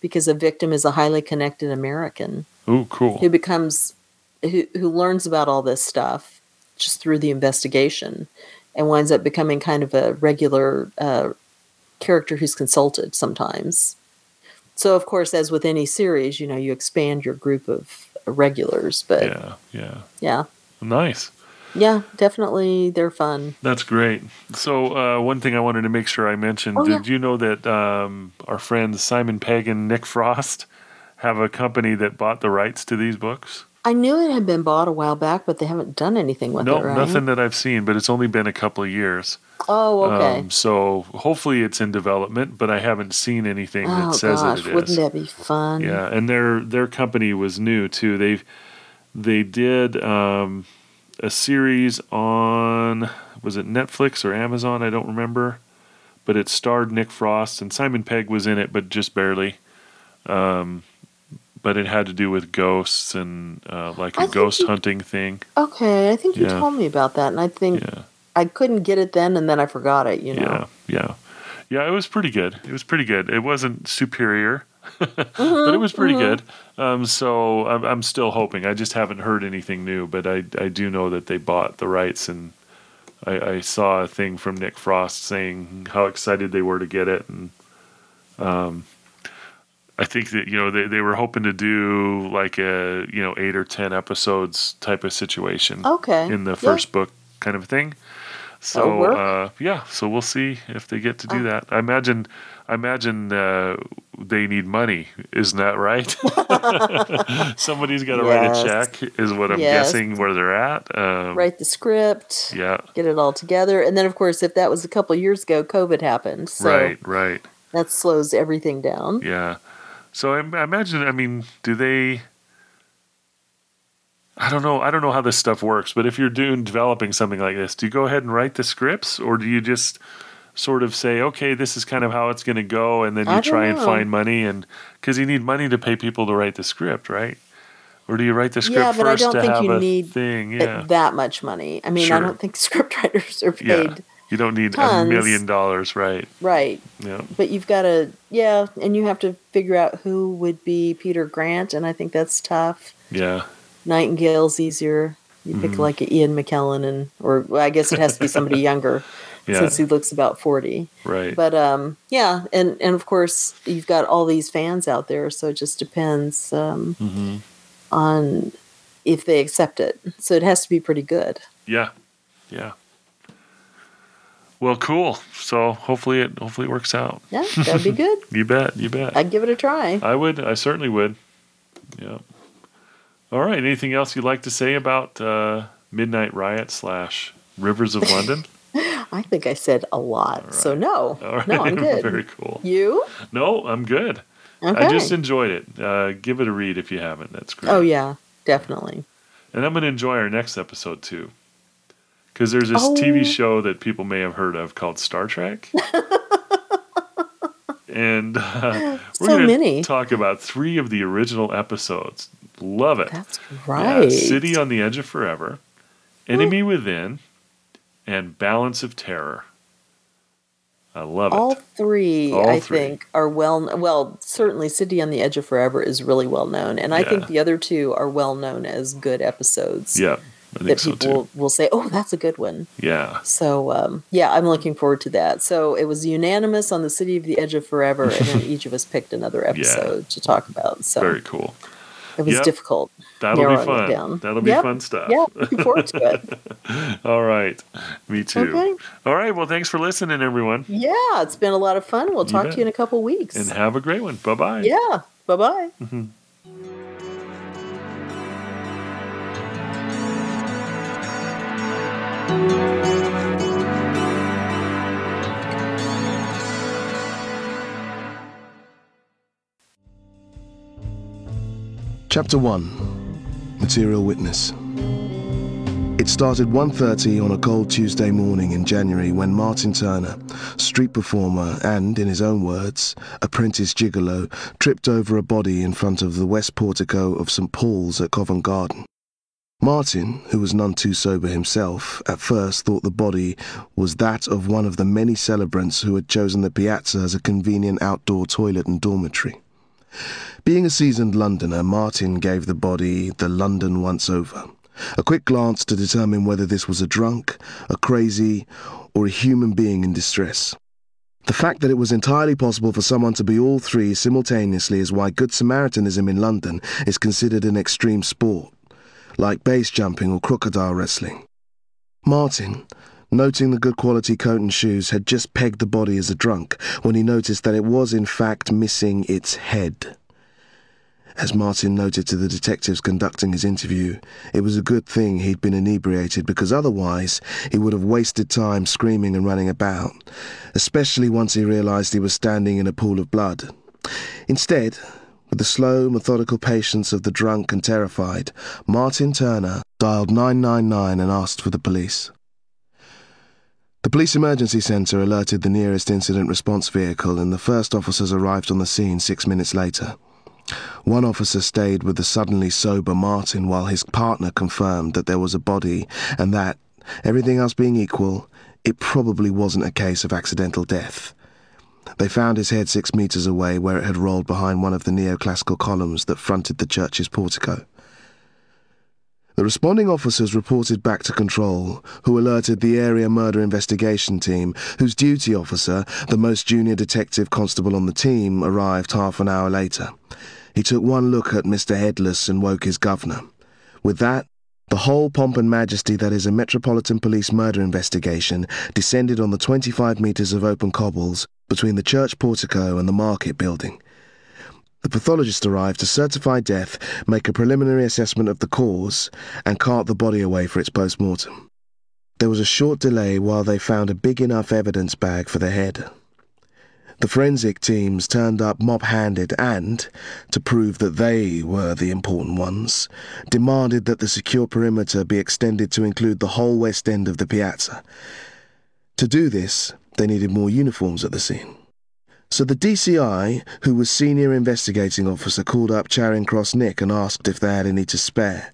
because a victim is a highly connected American oh, cool. who becomes who who learns about all this stuff just through the investigation and winds up becoming kind of a regular uh, character who's consulted sometimes. So of course, as with any series, you know, you expand your group of regulars, but Yeah, yeah. yeah. Nice. Yeah, definitely they're fun. That's great. So, uh, one thing I wanted to make sure I mentioned Oh, yeah. did you know that um, our friends Simon Pegg and Nick Frost have a company that bought the rights to these books? I knew it had been bought a while back, but they haven't done anything with no, it, right? nothing that I've seen, but it's only been a couple of years. Oh, okay. Um, so hopefully it's in development, but I haven't seen anything that oh says gosh, it is. wouldn't that be fun? Yeah, and their their company was new too. They they did um, a series on was it Netflix or Amazon? I don't remember, but it starred Nick Frost and Simon Pegg was in it, but just barely. Um, but it had to do with ghosts and uh, like I a ghost you- hunting thing. Okay, I think you Yeah. told me about that, and I think Yeah, I couldn't get it then, and then I forgot it. You know. yeah, yeah, yeah. It was pretty good. It was pretty good. It wasn't superior, but Mm-hmm, it was pretty good. Um, so I'm, I'm still hoping. I just haven't heard anything new, but I I do know that they bought the rights, and I, I saw a thing from Nick Frost saying how excited they were to get it, and um, I think that you know they, they were hoping to do like a you know eight or ten episodes type of situation Okay. in the Yeah. first book kind of thing. So uh, yeah, so we'll see if they get to do Oh. that. I imagine, I imagine uh, they need money. Isn't that right? Somebody's got to write a check. Is what I'm Yes. guessing where they're at. Um, Write the script. Yeah. Get it all together, and then of course, if that was a couple years ago, COVID happened, so Right. Right. that slows everything down. Yeah. So I, I imagine. I mean, do they? I don't know. I don't know how this stuff works. But if you're doing developing something like this, do you go ahead and write the scripts, or do you just sort of say, okay, this is kind of how it's going to go, and then you I don't try and find money, and because you need money to pay people to write the script, right? Or do you write the script Yeah, but I first don't to think have you a need thing? Yeah. that much money. I mean, Sure. I don't think scriptwriters are Yeah. You don't need a million dollars, right? right. Yeah. But you've got to, yeah, and you have to figure out who would be Peter Grant, and I think that's tough. Yeah. Nightingale's easier. You pick Mm-hmm. like Ian McKellen, and or well, I guess it has to be somebody younger, Yeah. since he looks about forty. Right. But um, yeah, and and of course you've got all these fans out there, so it just depends um, hmm on if they accept it. So it has to be pretty good. Yeah, yeah. Well, cool. So hopefully it hopefully it works out. Yeah, that'd be good. You bet. You bet. I'd give it a try. I would. I certainly would. Yeah. All right. Anything else you'd like to say about uh, Midnight Riot slash Rivers of London? I think I said a lot, so no, right. no, I'm good. Very cool. You? No, I'm good. Okay. I just enjoyed it. Uh, give it a read if you haven't. That's great. oh yeah, definitely. And I'm going to enjoy our next episode too. Because there's this Oh. TV show that people may have heard of called Star Trek. and uh, we're So going to talk about three of the original episodes. Love it. That's Yeah, right. City on the Edge of Forever, Enemy Within, and Balance of Terror. I love it. All it. three, All I three. think, are well. Well, certainly, City on the Edge of Forever is really well known, and I Yeah. think the other two are well known as good episodes. Yeah, I that people will say, "Oh, that's a good one." Yeah. So, um, yeah, I'm looking forward to that. So it was unanimous on the City of the Edge of Forever, and then each of us picked another episode to talk about. So Very cool. it was Yep. difficult. That'll be fun. down. That'll be Yep. fun stuff. Yeah, looking forward to it. All right. Me too. Okay. All right. Well, thanks for listening, everyone. Yeah, it's been a lot of fun. We'll talk to you in a couple weeks. And have a great one. Bye bye. yeah, bye bye. Chapter 1 Material Witness It started 1.30 on a cold Tuesday morning in January when Martin Turner, street performer and, in his own words, apprentice gigolo, tripped over a body in front of the west portico of St Paul's at Covent Garden. Martin, who was none too sober himself, at first thought the body was that of one of the many celebrants who had chosen the piazza as a convenient outdoor toilet and dormitory. Being a seasoned Londoner, Martin gave the body the London once over. A quick glance to determine whether this was a drunk, a crazy, or a human being in distress. The fact that it was entirely possible for someone to be all three simultaneously is why Good Samaritanism in London is considered an extreme sport, like base jumping or crocodile wrestling. Martin, noting the good quality coat and shoes, had just pegged the body as a drunk when he noticed that it was in fact missing its head. As Martin noted to the detectives conducting his interview, it was a good thing he'd been inebriated because otherwise he would have wasted time screaming and running about, especially once he realized he was standing in a pool of blood. Instead, with the slow, methodical patience of the drunk and terrified, Martin Turner dialed 999 and asked for the police. The police emergency centre alerted the nearest incident response vehicle, and the first officers arrived on the scene six minutes later. One officer stayed with the suddenly sober Martin while his partner confirmed that there was a body and that, everything else being equal, it probably wasn't a case of accidental death. They found his head six metres away where it had rolled behind one of the neoclassical columns that fronted the church's portico. The responding officers reported back to control, who alerted the area murder investigation team, whose duty officer, the most junior detective constable on the team, arrived half an hour later. He took one look at Mr. Headless and woke his governor. With that, the whole pomp and majesty that is a Metropolitan Police murder investigation descended on the 25 metres of open cobbles between the church portico and the market building. The pathologist arrived to certify death, make a preliminary assessment of the cause, and cart the body away for its post mortem. There was a short delay while they found a big enough evidence bag for the head. The forensic teams turned up mop handed and, to prove that they were the important ones, demanded that the secure perimeter be extended to include the whole west end of the piazza. To do this, they needed more uniforms at the scene. So the DCI, who was senior investigating officer, called up Charing Cross Nick and asked if they had any to spare.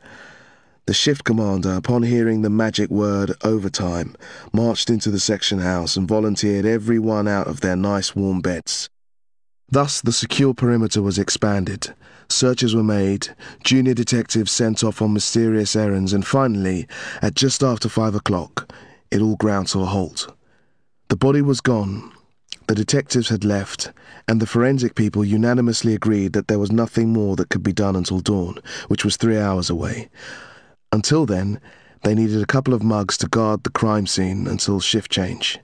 The shift commander, upon hearing the magic word overtime, marched into the section house and volunteered everyone out of their nice warm beds. Thus, the secure perimeter was expanded. Searches were made, junior detectives sent off on mysterious errands, and finally, at just after five o'clock, it all ground to a halt. The body was gone, the detectives had left, and the forensic people unanimously agreed that there was nothing more that could be done until dawn, which was three hours away. Until then, they needed a couple of mugs to guard the crime scene until shift change.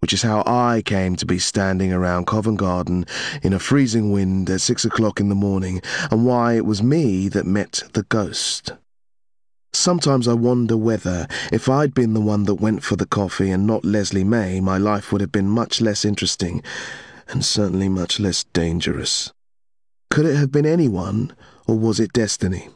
Which is how I came to be standing around Covent Garden in a freezing wind at six o'clock in the morning, and why it was me that met the ghost. Sometimes I wonder whether, if I'd been the one that went for the coffee and not Leslie May, my life would have been much less interesting, and certainly much less dangerous. Could it have been anyone, or was it destiny?